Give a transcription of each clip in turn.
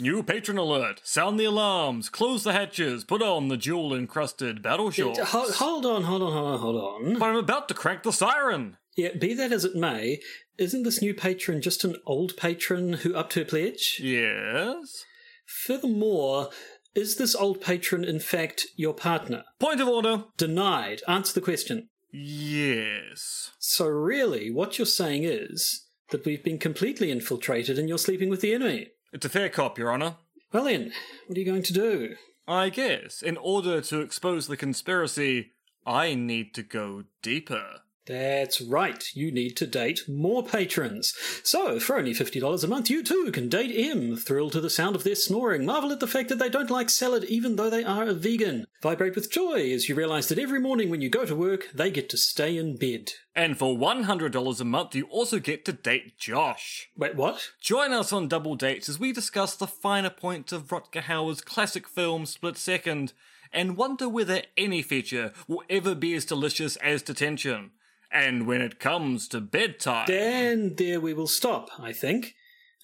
New patron alert! Sound the alarms, close the hatches, put on the jewel encrusted battle shorts. Uh, Hold, hold on, hold on, hold on, hold on. But I'm about to crank the siren! Yeah, be that as it may, isn't this new patron just an old patron who upped her pledge? Yes? Furthermore, is this old patron in fact your partner? Point of order. Denied. Answer the question. Yes. So, really, what you're saying is that we've been completely infiltrated and you're sleeping with the enemy. It's a fair cop, Your Honour. Well, then, what are you going to do? I guess, in order to expose the conspiracy, I need to go deeper. That's right, you need to date more patrons. So, for only $50 a month, you too can date M. Thrill to the sound of their snoring. Marvel at the fact that they don't like salad even though they are a vegan. Vibrate with joy as you realize that every morning when you go to work, they get to stay in bed. And for $100 a month, you also get to date Josh. Wait, what? Join us on Double Dates as we discuss the finer points of Rutger Hauer's classic film Split Second and wonder whether any feature will ever be as delicious as detention. And when it comes to bedtime. And there we will stop, I think.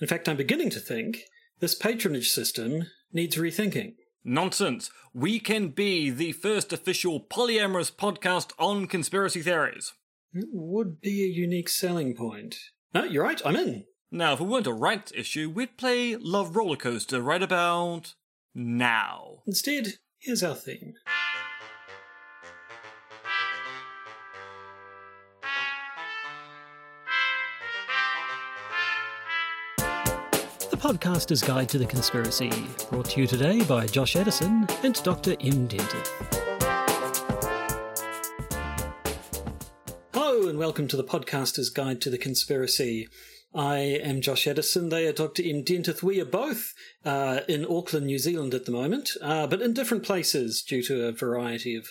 In fact, I'm beginning to think this patronage system needs rethinking. Nonsense. We can be the first official polyamorous podcast on conspiracy theories. It would be a unique selling point. No, you're right, I'm in. Now, if it weren't a rights issue, we'd play Love Roller Coaster right about now. Instead, here's our theme. The Podcaster's Guide to the Conspiracy, brought to you today by Josh Edison and Dr. M. Dentith. Hello, and welcome to the Podcaster's Guide to the Conspiracy. I am Josh Edison. They are Dr. M. Dentith. We are both uh, in Auckland, New Zealand at the moment, uh, but in different places due to a variety of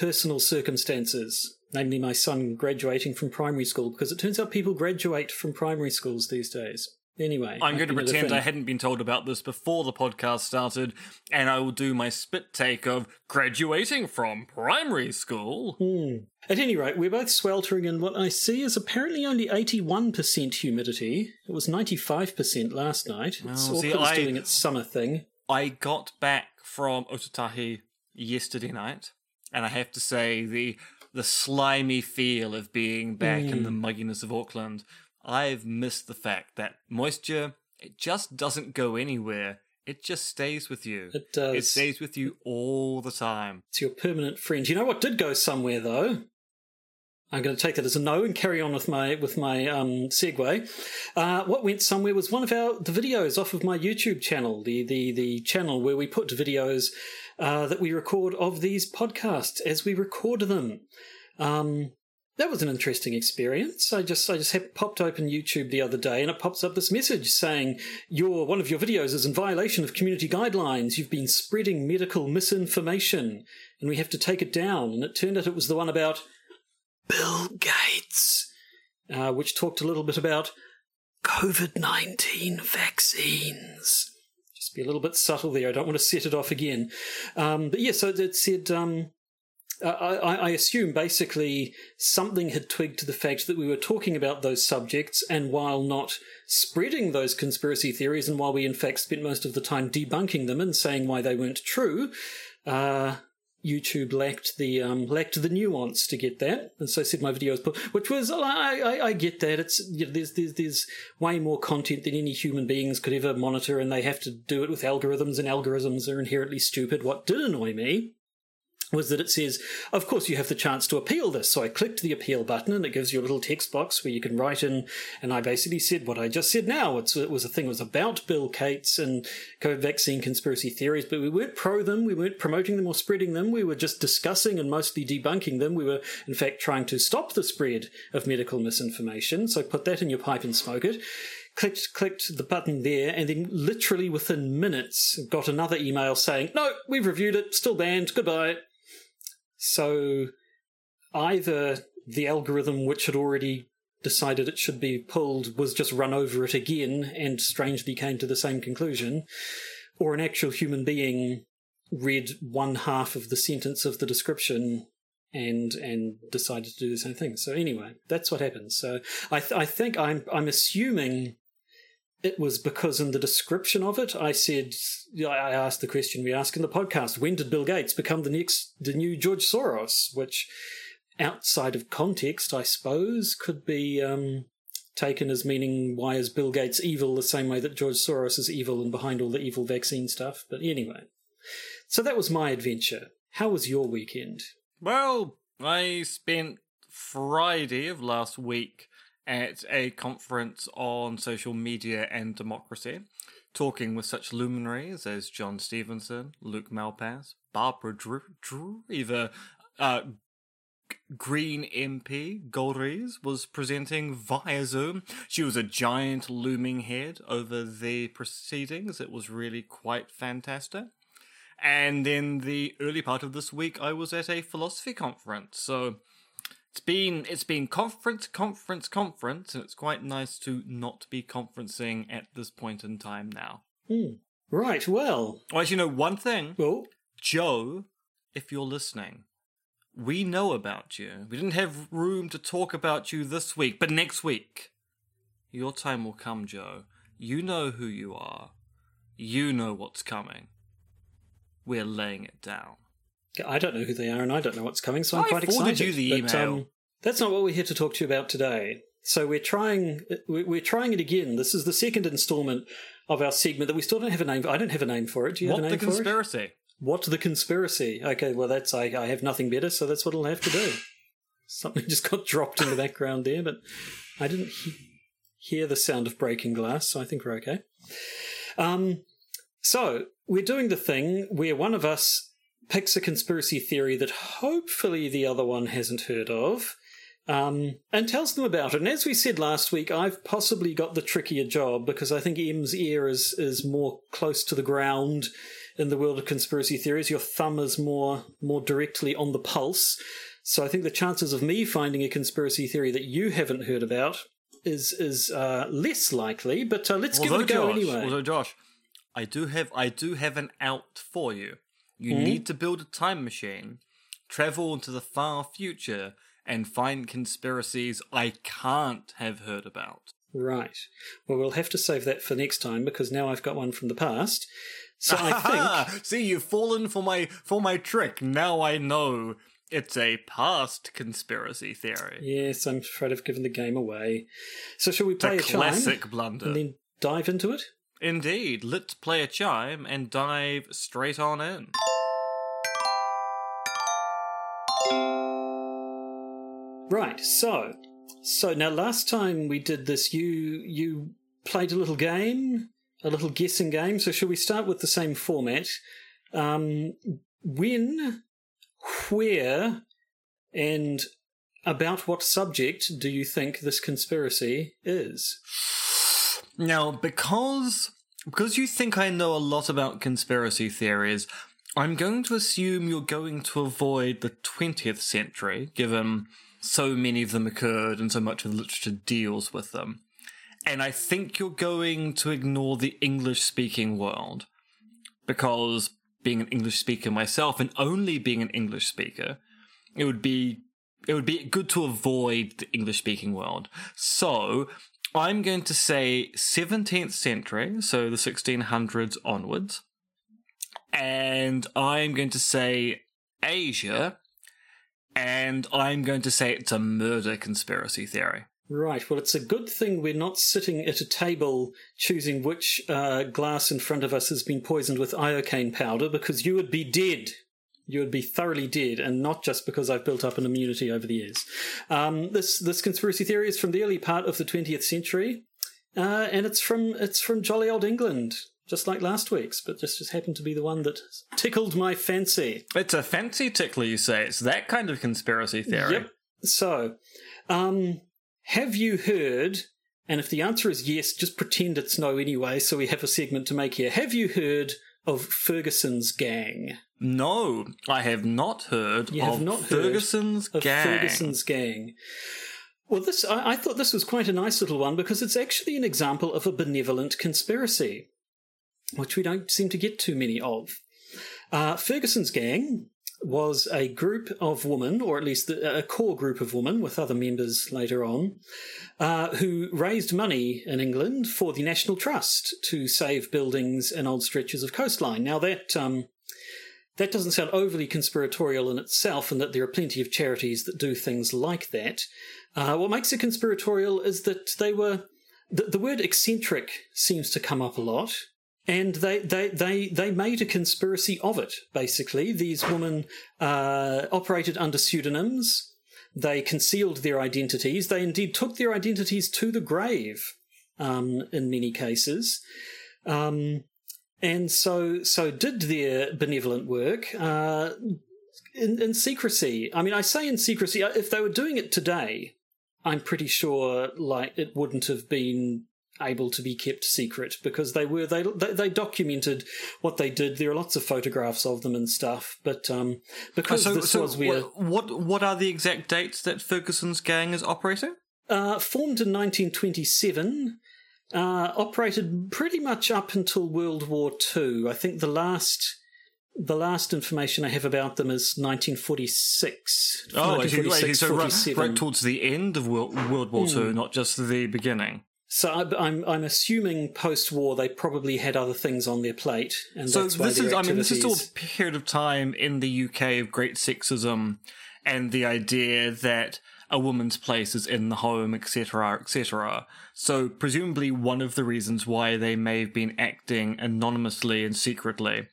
personal circumstances. Namely, my son graduating from primary school, because it turns out people graduate from primary schools these days. Anyway, I'm going to making it a pretend. I hadn't been told about this before the podcast started, and I will do my spit take of graduating from primary school. Hmm. At any rate, we're both sweltering in what I see is apparently only 81% humidity. It was 95% last night. It's Oh, see, Auckland's I- doing its summer thing. I got back from Otautahi yesterday night, and I have to say the the slimy feel of being back in the mugginess of Auckland. I've missed the fact that moisture it just doesn't go anywhere. It just stays with you. It does. It stays with you all the time. It's your permanent friend. You know what did go somewhere though? I'm going to take that as a no and carry on with my with my um, segue. Uh, what went somewhere was one of our the videos off of my YouTube channel, the the the channel where we put videos uh, that we record of these podcasts as we record them. Um, that was an interesting experience. I just I just popped open YouTube the other day and it pops up this message saying your one of your videos is in violation of community guidelines. You've been spreading medical misinformation and we have to take it down. And it turned out it was the one about Bill Gates, uh, which talked a little bit about COVID nineteen vaccines. Just be a little bit subtle there. I don't want to set it off again. Um, but yeah, so it said. Um, I, I assume basically something had twigged to the fact that we were talking about those subjects, and while not spreading those conspiracy theories, and while we in fact spent most of the time debunking them and saying why they weren't true, uh, YouTube lacked the um, lacked the nuance to get that, and so said my video was put, which was I, I, I get that it's you know, there's there's there's way more content than any human beings could ever monitor, and they have to do it with algorithms, and algorithms are inherently stupid. What did annoy me was that it says, of course, you have the chance to appeal this. So I clicked the appeal button and it gives you a little text box where you can write in. And I basically said what I just said now. It's, it was a thing, it was about Bill Gates and COVID vaccine conspiracy theories, but we weren't pro them. We weren't promoting them or spreading them. We were just discussing and mostly debunking them. We were, in fact, trying to stop the spread of medical misinformation. So put that in your pipe and smoke it clicked clicked the button there and then literally within minutes got another email saying no we've reviewed it still banned goodbye so either the algorithm which had already decided it should be pulled was just run over it again and strangely came to the same conclusion, or an actual human being read one half of the sentence of the description and and decided to do the same thing. So anyway, that's what happened. So I th- I think I'm I'm assuming it was because in the description of it, I said, I asked the question we ask in the podcast: When did Bill Gates become the next, the new George Soros? Which, outside of context, I suppose, could be um, taken as meaning why is Bill Gates evil the same way that George Soros is evil and behind all the evil vaccine stuff. But anyway, so that was my adventure. How was your weekend? Well, I spent Friday of last week at a conference on social media and democracy, talking with such luminaries as John Stevenson, Luke Malpass, Barbara Drew, Drew uh, Green MP Golriz was presenting via Zoom. She was a giant looming head over the proceedings. It was really quite fantastic. And in the early part of this week, I was at a philosophy conference. So it's been it's been conference, conference, conference, and it's quite nice to not be conferencing at this point in time now. Hmm. Right. Well. Well, you know one thing, Well. Joe, if you're listening, we know about you. We didn't have room to talk about you this week, but next week, your time will come, Joe. You know who you are. You know what's coming. We're laying it down. I don't know who they are, and I don't know what's coming, so I'm I quite excited. you the But, email. um, that's not what we're here to talk to you about today. So we're trying, we- we're trying it again. This is the second instalment of our segment that we still don't have a name. I don't have a name for it. Do you what have a the name for it? conspiracy? What the conspiracy? Okay, well that's I, I have nothing better, so that's what I'll have to do. Something just got dropped in the background there, but I didn't he- hear the sound of breaking glass, so I think we're okay. Um, so we're doing the thing where one of us picks a conspiracy theory that hopefully the other one hasn't heard of. Um, and tells them about it. And as we said last week, I've possibly got the trickier job because I think M's ear is, is more close to the ground in the world of conspiracy theories. Your thumb is more more directly on the pulse. So I think the chances of me finding a conspiracy theory that you haven't heard about is is uh, less likely. But uh, let's give it a go Josh, anyway. although Josh, I do have I do have an out for you. You Hmm? need to build a time machine, travel into the far future, and find conspiracies I can't have heard about. Right. Well, we'll have to save that for next time because now I've got one from the past. So I think See, you've fallen for my for my trick. Now I know it's a past conspiracy theory. yes, I'm afraid I've given the game away. So shall we a play a, chime classic blunder. and then dive into it? Indeed. Let's play a chime and dive straight on in. Right. So, so now last time we did this, you you played a little game, a little guessing game. So shall we start with the same format? Um, when, where, and about what subject do you think this conspiracy is? Now, because because you think I know a lot about conspiracy theories, I'm going to assume you're going to avoid the 20th century, given so many of them occurred and so much of the literature deals with them. And I think you're going to ignore the English speaking world. Because being an English speaker myself and only being an English speaker, it would be it would be good to avoid the English speaking world. So I'm going to say 17th century, so the 1600s onwards. And I'm going to say Asia. And I'm going to say it's a murder conspiracy theory. Right. Well, it's a good thing we're not sitting at a table choosing which uh, glass in front of us has been poisoned with iocane powder because you would be dead. You would be thoroughly dead, and not just because I've built up an immunity over the years. Um, this this conspiracy theory is from the early part of the 20th century, uh, and it's from it's from jolly old England, just like last week's, but just just happened to be the one that tickled my fancy. It's a fancy tickler, you say. It's that kind of conspiracy theory. Yep. So, um, have you heard? And if the answer is yes, just pretend it's no anyway, so we have a segment to make here. Have you heard of Ferguson's gang? No, I have not heard You of have not heard Ferguson's Of gang. Ferguson's gang. Well, this I, I thought this was quite a nice little one because it's actually an example of a benevolent conspiracy, which we don't seem to get too many of. Uh, Ferguson's gang was a group of women, or at least a core group of women with other members later on, uh, who raised money in England for the National Trust to save buildings and old stretches of coastline. Now, that. Um, that doesn't sound overly conspiratorial in itself, and that there are plenty of charities that do things like that. Uh, what makes it conspiratorial is that they were. The, the word eccentric seems to come up a lot and they, they, they, they made a conspiracy of it, basically. These women uh, operated under pseudonyms. They concealed their identities. They indeed took their identities to the grave um, in many cases. Um, and so, so did their benevolent work uh, in, in secrecy. I mean, I say in secrecy, if they were doing it today, I'm pretty sure like it wouldn't have been able to be kept secret because they were they they, they documented what they did. There are lots of photographs of them and stuff, but um, because so, this so was where what what are the exact dates that Ferguson's gang is operating? Uh, formed in 1927, uh, operated pretty much up until World War II. I think the last the last information I have about them is 1946. Oh, 1946, so right, right, towards the end of World, World War mm. II, not just the beginning. So I'm I'm assuming post-war they probably had other things on their plate, and so that's why this is I mean this is still a period of time in the UK of great sexism, and the idea that a woman's place is in the home, etc., etc. So presumably one of the reasons why they may have been acting anonymously and secretly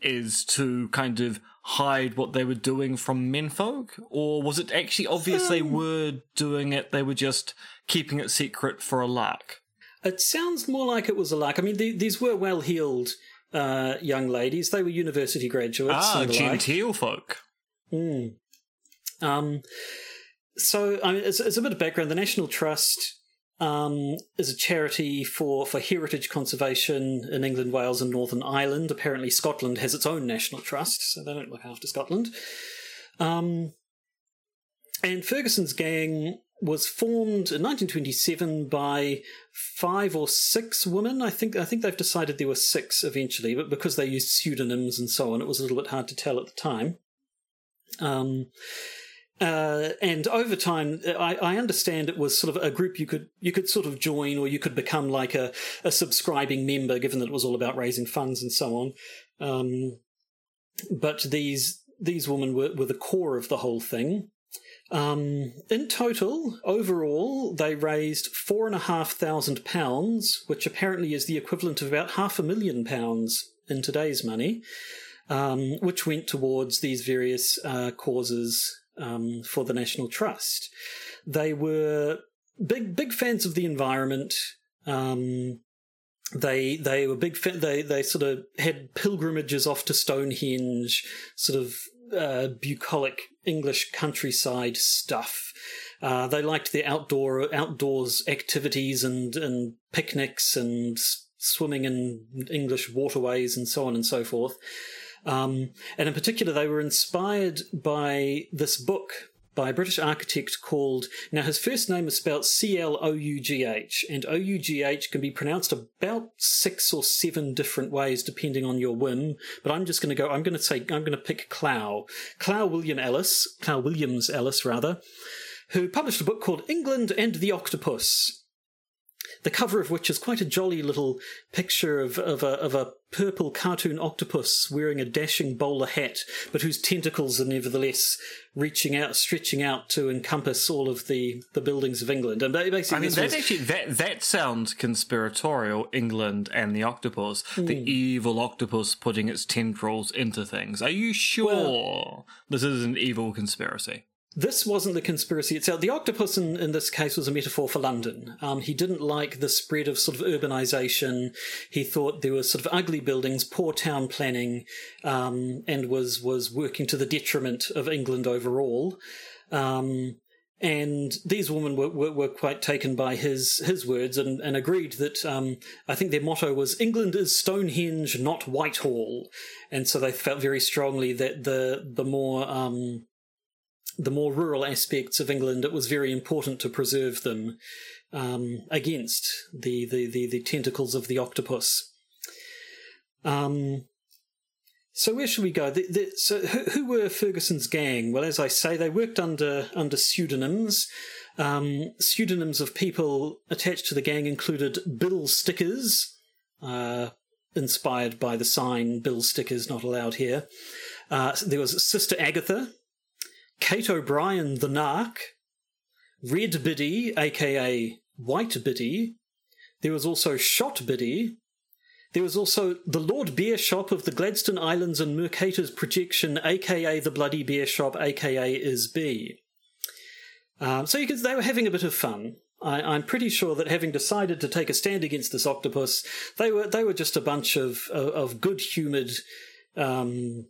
is to kind of hide what they were doing from menfolk? Or was it actually obvious um, they were doing it, they were just keeping it secret for a lark? It sounds more like it was a lark. I mean, the, these were well heeled uh, young ladies. They were university graduates. Ah, genteel like. folk. Mm. Um, so, I mean, it's, it's a bit of background. The National Trust um, is a charity for, for heritage conservation in England, Wales, and Northern Ireland. Apparently, Scotland has its own national trust, so they don't look after Scotland. Um, and Ferguson's gang was formed in 1927 by five or six women. I think I think they've decided there were six eventually, but because they used pseudonyms and so on, it was a little bit hard to tell at the time. Um, uh, and over time, I, I, understand it was sort of a group you could you could sort of join, or you could become like a, a subscribing member, given that it was all about raising funds and so on. Um, but these these women were, were the core of the whole thing. Um, in total, overall, they raised four and a half thousand pounds, which apparently is the equivalent of about half a million pounds in today's money, um, which went towards these various uh, causes um, for the National Trust. They were big big fans of the environment. Um, they they were big. Fa- they they sort of had pilgrimages off to Stonehenge, sort of uh, bucolic English countryside stuff. Uh, they liked the outdoor outdoors activities and and picnics and swimming in English waterways and so on and so forth. Um, and in particular, they were inspired by this book by a British architect called. Now, his first name is spelled C L O U G H, and O U G H can be pronounced about six or seven different ways depending on your whim. But I'm just going to go. I'm going to say. I'm going to pick Clow. Clow William Ellis. Clow Williams Ellis, rather, who published a book called England and the Octopus the cover of which is quite a jolly little picture of, of, a, of a purple cartoon octopus wearing a dashing bowler hat, but whose tentacles are nevertheless reaching out, stretching out to encompass all of the, the buildings of England. And basically, I mean, that was... actually that that sounds conspiratorial. England and the octopus, mm. the evil octopus putting its tendrils into things. Are you sure well, this is an evil conspiracy? This wasn't the conspiracy itself. The octopus in, in this case was a metaphor for London. Um, he didn't like the spread of sort of urbanization. He thought there were sort of ugly buildings, poor town planning, um, and was was working to the detriment of England overall. Um, and these women were, were, were, quite taken by his his words and, and agreed that um, I think their motto was England is Stonehenge, not Whitehall, and so they felt very strongly that the the more um, the more rural aspects of England, it was very important to preserve them um, against the, the, the, the, tentacles of the octopus. Um, So where should we go? The, the, so who, who, were Ferguson's gang? Well, as I say, they worked under under pseudonyms. Um, pseudonyms of people attached to the gang included Bill Stickers, uh, inspired by the sign "Bill Stickers not allowed here." Uh, there was Sister Agatha, Kate O'Brien the Narc, Red Biddy, aka White Biddy. There was also Shot Biddy, there was also the Lord Beer Shop of the Gladstone Islands and Mercator's Projection, aka the Bloody Beer Shop, aka Is B. Um, so you could, they were having a bit of fun. I, am pretty sure that having decided to take a stand against this octopus, they were they were just a bunch of of, of good humoured um,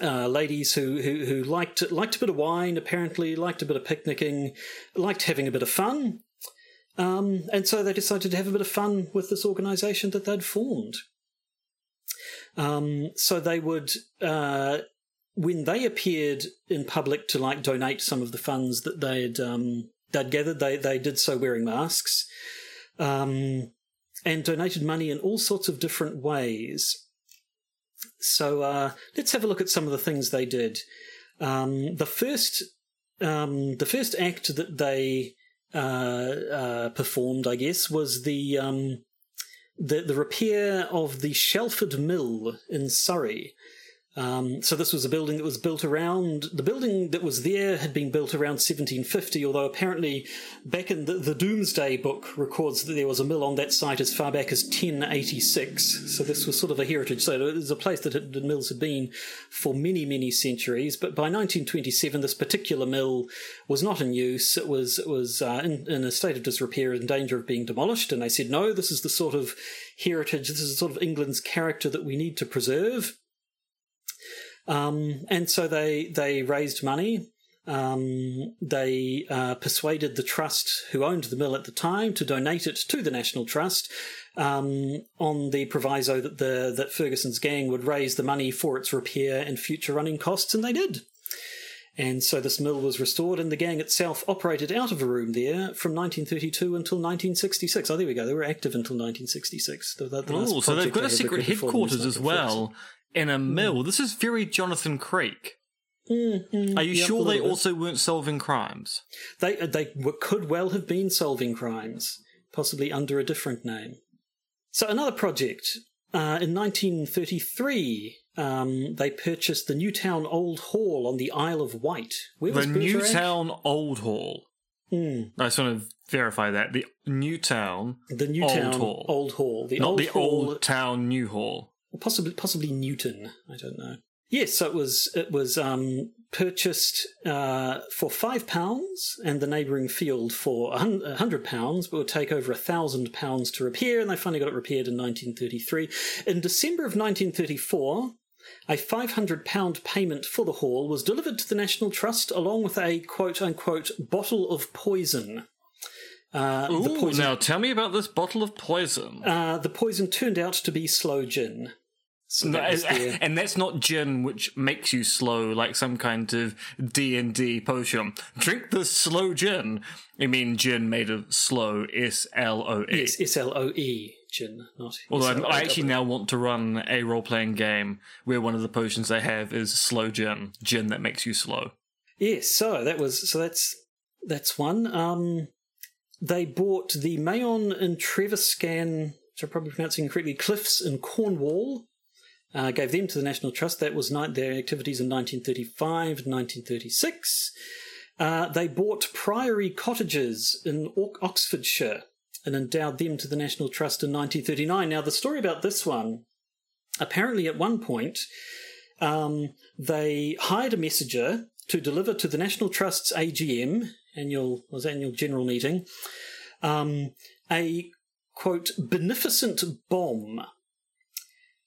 uh, ladies who, who who liked liked a bit of wine, apparently liked a bit of picnicking, liked having a bit of fun, um, and so they decided to have a bit of fun with this organisation that they'd formed. Um, so they would, uh, when they appeared in public to like donate some of the funds that they'd um, they'd gathered, they they did so wearing masks, um, and donated money in all sorts of different ways. So uh, let's have a look at some of the things they did. Um, the first um, the first act that they uh, uh, performed, I guess, was the um, the the repair of the Shalford Mill in Surrey. Um, so this was a building that was built around the building that was there had been built around 1750. Although apparently, back in the, the Domesday book records that there was a mill on that site as far back as 1086. So this was sort of a heritage. So it was a place that the mills had been for many many centuries. But by 1927, this particular mill was not in use. It was it was uh, in, in a state of disrepair, in danger of being demolished. And they said, no, this is the sort of heritage. This is sort of England's character that we need to preserve. Um, and so they they raised money. Um, they uh, persuaded the trust who owned the mill at the time to donate it to the National Trust um, on the proviso that the that Ferguson's gang would raise the money for its repair and future running costs, and they did. And so this mill was restored, and the gang itself operated out of a room there from 1932 until 1966. Oh, there we go. They were active until 1966. The, the, oh, so they've got a secret headquarters as well in a mill. This is very Jonathan Creek. Mm, Are you sure they also weren't solving crimes? They they could well have been solving crimes, possibly under a different name. So another project uh, in 1933, um, they purchased the Newtown Old Hall on the Isle of Wight. Where the Newtown Old Hall. Mm. I just want to verify that the Newtown, the Newtown Old Hall, Old Hall, the not old the Hall, Old Town New Hall possibly possibly Newton. I don't know. Yes, so it was it was um, purchased uh, for five pounds, and the neighbouring field for hundred pounds, but would take over a thousand pounds to repair. And they finally got it repaired in 1933. In December of 1934, a five hundred pound payment for the hall was delivered to the National Trust, along with a quote unquote bottle of poison. Uh, Ooh, the poison, now tell me about this bottle of poison. Uh, the poison turned out to be slow gin. So that and that's not gin, which makes you slow, like some kind of D and D potion. Drink the slow gin. I mean, gin made of slow, S L O E. Yes, S L O E gin, not. Although I actually now want to run a role playing game where one of the potions they have is slow gin, gin that makes you slow. Yes, so that was so that's that's one. Um, they bought the Mayon and Trevescan, which I'm probably pronouncing incorrectly, cliffs in Cornwall uh, gave them to the National Trust. That was ni- their activities in 1935 and 1936. Uh, they bought priory cottages in Oxfordshire and endowed them to the National Trust in 1939. Now, the story about this one apparently, at one point, um, they hired a messenger to deliver to the National Trust's AGM, annual was annual general meeting, um, a quote beneficent bomb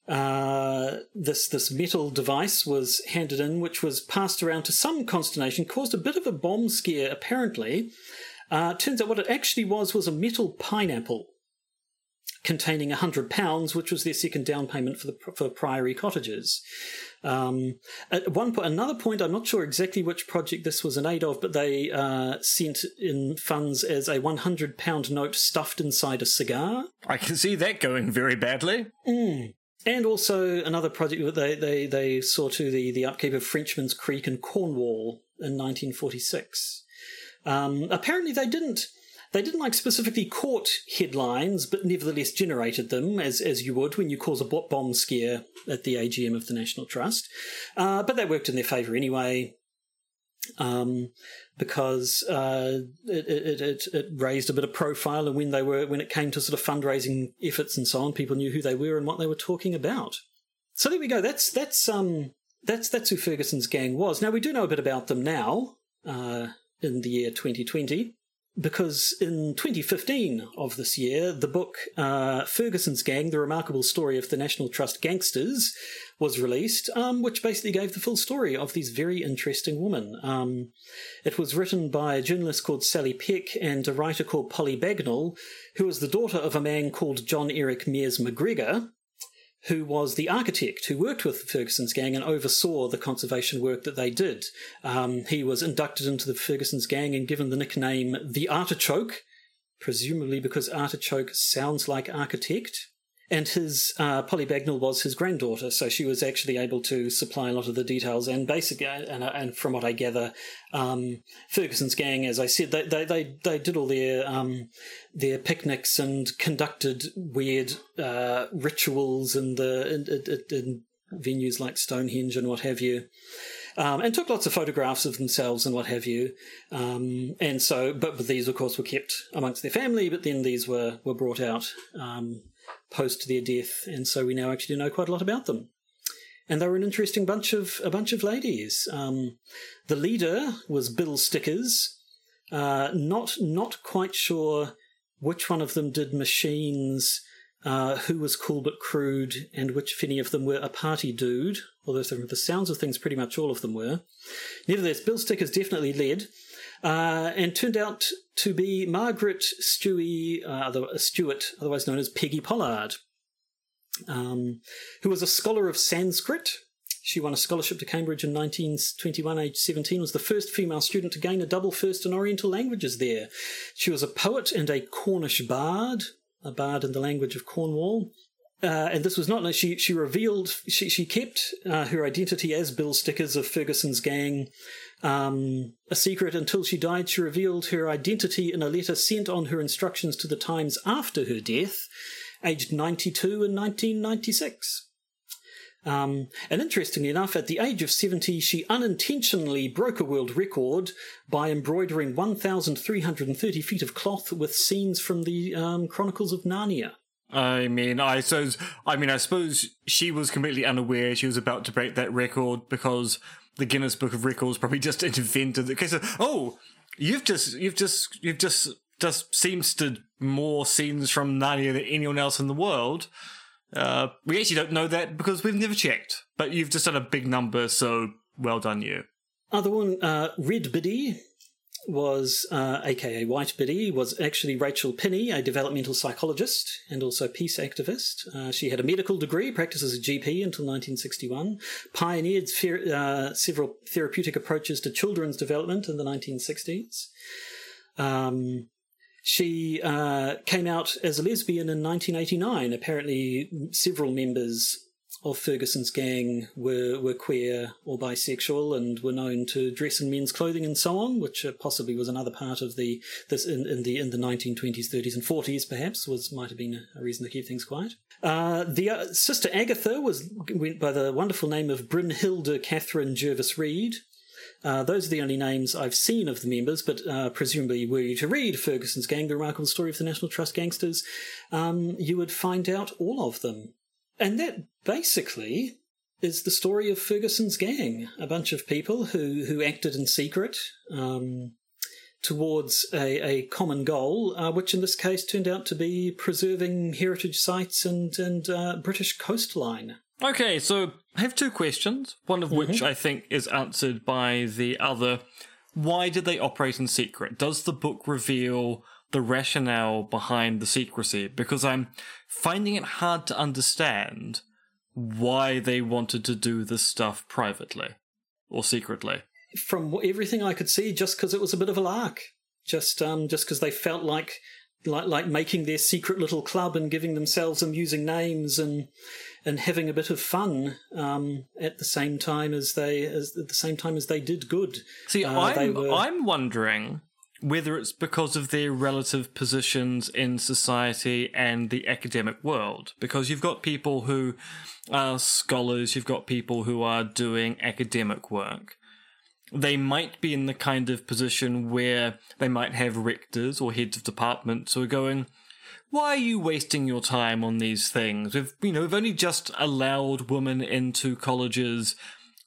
uh, this this metal device was handed in, which was passed around to some consternation, caused a bit of a bomb scare. Apparently, uh, turns out what it actually was was a metal pineapple containing a hundred pounds, which was their second down payment for the for Priory cottages. Um, at one point, another point, I'm not sure exactly which project this was in aid of, but they uh, sent in funds as a 100 pound note stuffed inside a cigar. I can see that going very badly. Mm. and also another project that they, they, they saw to the, the upkeep of Frenchman's Creek in Cornwall in 1946. Um, apparently, they didn't they didn't like specifically court headlines, but nevertheless generated them as as you would when you cause a bomb scare at the AGM of the National Trust. Uh, but that worked in their favour anyway. Um, because uh, it, it, it, it, raised a bit of profile, and when they were when it came to sort of fundraising efforts and so on, people knew who they were and what they were talking about. So there we go. That's that's um that's that's who Ferguson's gang was. Now we do know a bit about them now uh, in the year 2020 because in 2015 of this year, the book uh, Ferguson's Gang: The Remarkable Story of the National Trust Gangsters was released, um, which basically gave the full story of these very interesting women. Um, it was written by a journalist called Sally Peck and a writer called Polly Bagnall, who was the daughter of a man called John Eric Mears McGregor, who was the architect who worked with the Ferguson's gang and oversaw the conservation work that they did. Um, he was inducted into the Ferguson's gang and given the nickname the Artichoke, presumably because artichoke sounds like architect and his uh, Polly Bagnall was his granddaughter, so she was actually able to supply a lot of the details. And basically, and, and from what I gather, um, Ferguson's gang, as I said, they they they, they did all their um, their picnics and conducted weird uh, rituals in the in, in, in venues like Stonehenge and what have you. Um, and took lots of photographs of themselves and what have you. Um, and so, but, but, these, of course, were kept amongst their family. But then these were were brought out um, post their death, and so we now actually know quite a lot about them. And they were an interesting bunch of a bunch of ladies. Um, the leader was Bill Stickers. Uh, not not quite sure which one of them did machines, uh, who was cool but crude, and which, if any of them were a party dude. Although from the sounds of things, pretty much all of them were. Nevertheless, Bill Stickers definitely led uh, and turned out to be Margaret Stewie, uh, Stewart, otherwise known as Peggy Pollard, um, who was a scholar of Sanskrit. She won a scholarship to Cambridge in 1921, age 17, was the first female student to gain a double first in Oriental languages there. She was a poet and a Cornish bard, a bard in the language of Cornwall. Uh, and this was not she she revealed she she kept uh, her identity as Bill Stickers of Ferguson's gang um, a secret until she died. She revealed her identity in a letter sent on her instructions to the Times after her death, aged 92 in 1996. Um, and interestingly enough, at the age of 70, she unintentionally broke a world record by embroidering 1,330 feet of cloth with scenes from the um, Chronicles of Narnia. I mean, I suppose. I mean, I suppose she was completely unaware she was about to break that record because the Guinness Book of Records probably just invented the case of oh, you've just you've just you've just just seems to more scenes from Narnia than anyone else in the world. Uh, we actually don't know that because we've never checked, but you've just done a big number, so well done you. Other one, uh, Red Biddy, was, uh, aka White Biddy, was actually Rachel Pinney, a developmental psychologist and also peace activist. Uh, she had a medical degree, practiced as a GP until 1961, pioneered uh, several therapeutic approaches to children's development in the 1960s. Um, she uh, came out as a lesbian in 1989. Apparently, several members of Ferguson's gang were, were queer or bisexual and were known to dress in men's clothing and so on, which uh, possibly was another part of the this in, in the in the 1920s, 30s, and 40s. Perhaps was might have been a reason to keep things quiet. Uh, the uh, sister Agatha was went by the wonderful name of Brynhilde Catherine Jervis Reed. Uh, those are the only names I've seen of the members, but uh, presumably, were you to read Ferguson's Gang, The Remarkable Story of the National Trust Gangsters, um, you would find out all of them. And that basically is the story of Ferguson's gang, a bunch of people who, who acted in secret um, towards a, a common goal, uh, which in this case turned out to be preserving heritage sites and, and uh, British coastline. Okay, so I have two questions, one of mm-hmm. which I think is answered by the other. Why did they operate in secret? Does the book reveal the rationale behind the secrecy? Because I'm finding it hard to understand why they wanted to do this stuff privately or secretly. From everything I could see, just because it was a bit of a lark, just um, just because they felt like like like making their secret little club and giving themselves amusing names and and having a bit of fun um, at the same time as they as at the same time as they did good. See, Uh, I'm were- I'm wondering whether it's because of their relative positions in society and the academic world. Because you've got people who are scholars, you've got people who are doing academic work. They might be in the kind of position where they might have rectors or heads of departments who are going, why are you wasting your time on these things? We've, you know, we've only just allowed women into colleges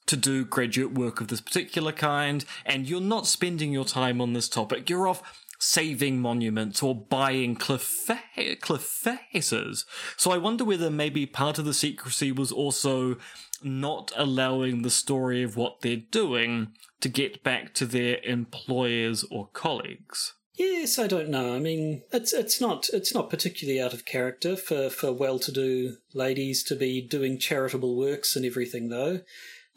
to do graduate work of this particular kind, and you're not spending your time on this topic. You're off saving monuments or buying cliff, fa- cliff faces. So I wonder whether maybe part of the secrecy was also not allowing the story of what they're doing to get back to their employers or colleagues. Yes, I don't know. I mean, it's it's not it's not particularly out of character for for well-to-do ladies to be doing charitable works and everything, though.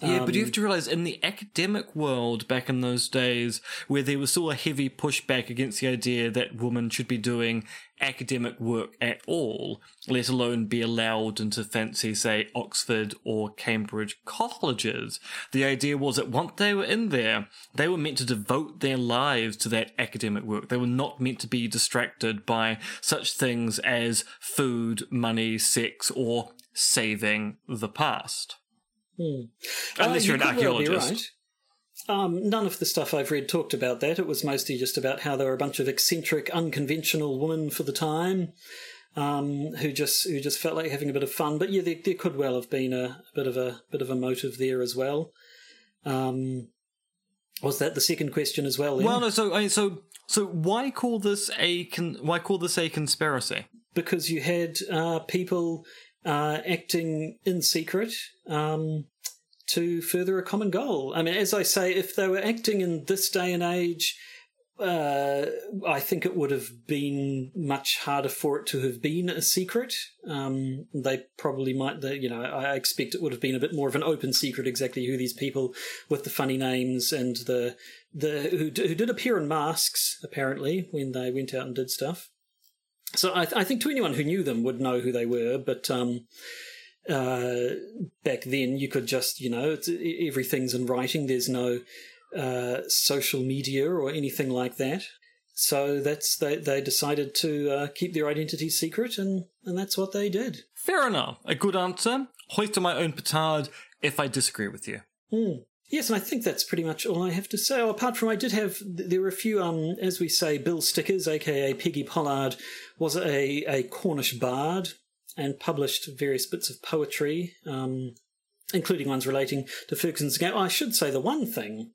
Yeah, but you um, have to realize in the academic world back in those days, where there was still a heavy pushback against the idea that women should be doing academic work at all, let alone be allowed into fancy, say, Oxford or Cambridge colleges, the idea was that once they were in there, they were meant to devote their lives to that academic work. They were not meant to be distracted by such things as food, money, sex, or saving the past. Unless Uh, you're you an could well be archaeologist. right. Um, none of the stuff I've read talked about that. It was mostly just about how there were a bunch of eccentric, unconventional women for the time um, who just who just felt like having a bit of fun. But yeah, there, there could well have been a, a bit of a bit of a motive there as well. Um, was that the second question as well? Then? Well, no. So, I mean, so, so why call this a con- why call this a conspiracy? because you had uh, people uh, acting in secret um, to further a common goal. I mean, as I say, if they were acting in this day and age, uh, I think it would have been much harder for it to have been a secret. Um, they probably might, they, you know, I expect it would have been a bit more of an open secret exactly who these people with the funny names and the the who, who did appear in masks apparently when they went out and did stuff. So I, I think to anyone who knew them would know who they were, but um, uh, back then you could just, you know, it's, everything's in writing. There's no uh, social media or anything like that. So that's they they decided to uh, keep their identity secret, and and that's what they did. Fair enough. A good answer. Hoist on my own petard. If I disagree with you, Hmm. Yes, and I think that's pretty much all I have to say. Oh, apart from I did have, there were a few, um, as we say, Bill Stickers, aka Peggy Pollard, was a, a Cornish bard and published various bits of poetry, um, including ones relating to Ferguson's gang. Oh, I should say the one thing,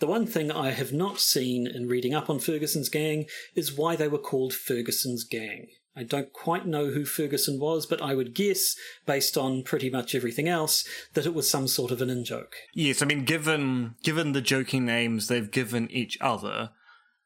the one thing I have not seen in reading up on Ferguson's gang is why they were called Ferguson's gang. I don't quite know who Ferguson was, but I would guess, based on pretty much everything else, that it was some sort of an in joke. yes. I mean, given given the joking names they've given each other,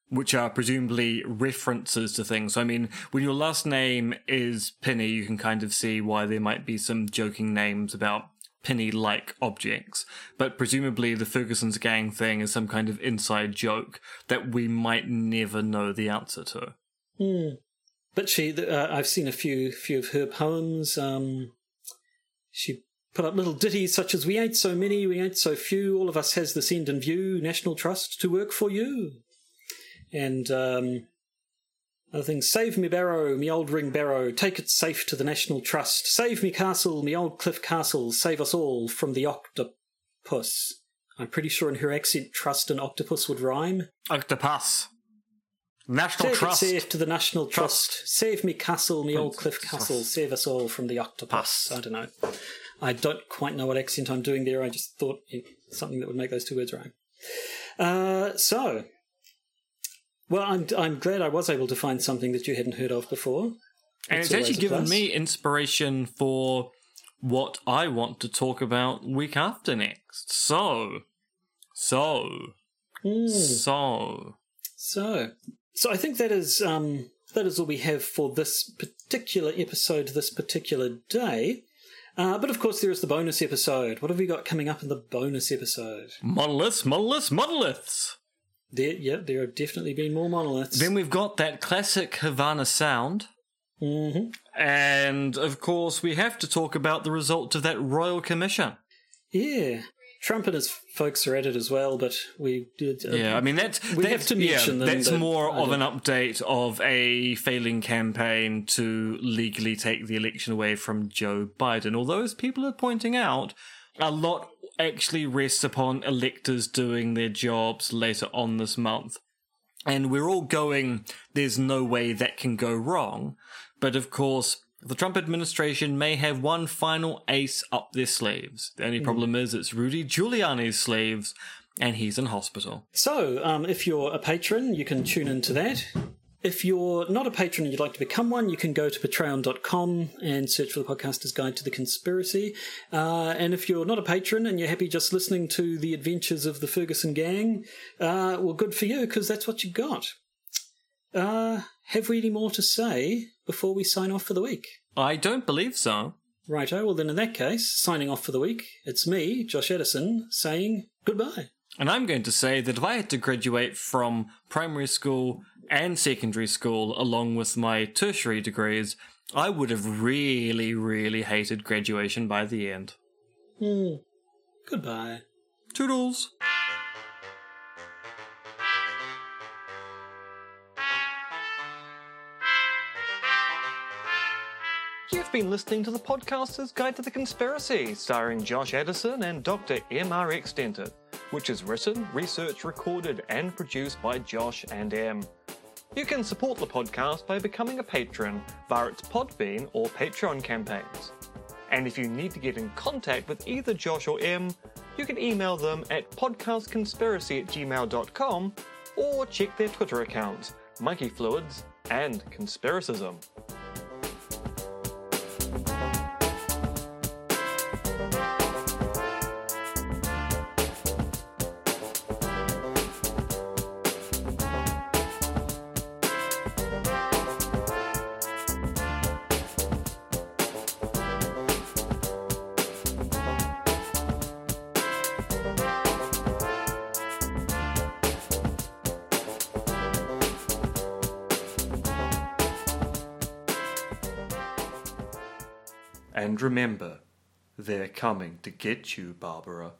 which are presumably references to things. So, I mean, when your last name is Penny, you can kind of see why there might be some joking names about penny-like objects. But presumably, the Ferguson's gang thing is some kind of inside joke that we might never know the answer to. Hmm. But she, uh, I've seen a few, few of her poems. Um, she put up little ditties such as "We ain't so many, we ain't so few. All of us has this end in view. National Trust to work for you." And um, other things: "Save me barrow, me old ring barrow. Take it safe to the National Trust. Save me castle, me old cliff castle. Save us all from the octopus." I'm pretty sure in her accent, trust and octopus would rhyme. Octopus. National Take Trust. it safe to the National Trust. Save me castle, me old cliff Trust. castle. Save us all from the octopus. I don't know. I don't quite know what accent I'm doing there. I just thought it, something that would make those two words rhyme. Uh, so, well, I'm I'm glad I was able to find something that you hadn't heard of before. And It's it's actually given plus. me inspiration for what I want to talk about week after next. So, so, Hmm. so. So, so I think that is um, that is all we have for this particular episode, this particular day. Uh, but of course, there is the bonus episode. What have we got coming up in the bonus episode? Monoliths, monoliths, monoliths! There, yeah, there have definitely been more monoliths. Then we've got that classic Havana sound. hmm And of course, we have to talk about the result of that Royal Commission. Yeah. Trump and his folks are at it as well, but we did. Uh, Yeah, I mean that's We that's, have to mention yeah, that's more of an update of a failing campaign to legally take the election away from Joe Biden. Although, as people are pointing out, a lot actually rests upon electors doing their jobs later on this month. And we're all going, there's no way that can go wrong. But of course, the Trump administration may have one final ace up their sleeves. The only problem is it's Rudy Giuliani's sleeves, and he's in hospital. So, um, if you're a patron, you can tune into that. If you're not a patron and you'd like to become one, you can go to patreon.com and search for the Podcaster's Guide to the Conspiracy. Uh, and if you're not a patron and you're happy just listening to the adventures of the Ferguson gang, uh, well, good for you, because that's what you got. Uh, have we any more to say before we sign off for the week? I don't believe so. Righto, well, then in that case, signing off for the week, it's me, Josh Addison, saying goodbye. And I'm going to say that if I had to graduate from primary school and secondary school along with my tertiary degrees, I would have really, really hated graduation by the end. Hmm. Goodbye. Toodles! Been listening to the Podcaster's Guide to the Conspiracy, starring Josh Addison and Dr. MRX Dentith, which is written, researched, recorded, and produced by Josh and M. You can support the podcast by becoming a patron via its Podbean or Patreon campaigns. And if you need to get in contact with either Josh or M, you can email them at podcastconspiracy at gmail.com or check their Twitter accounts, Monkey Fluids and Conspiracism. Remember, they're coming to get you, Barbara.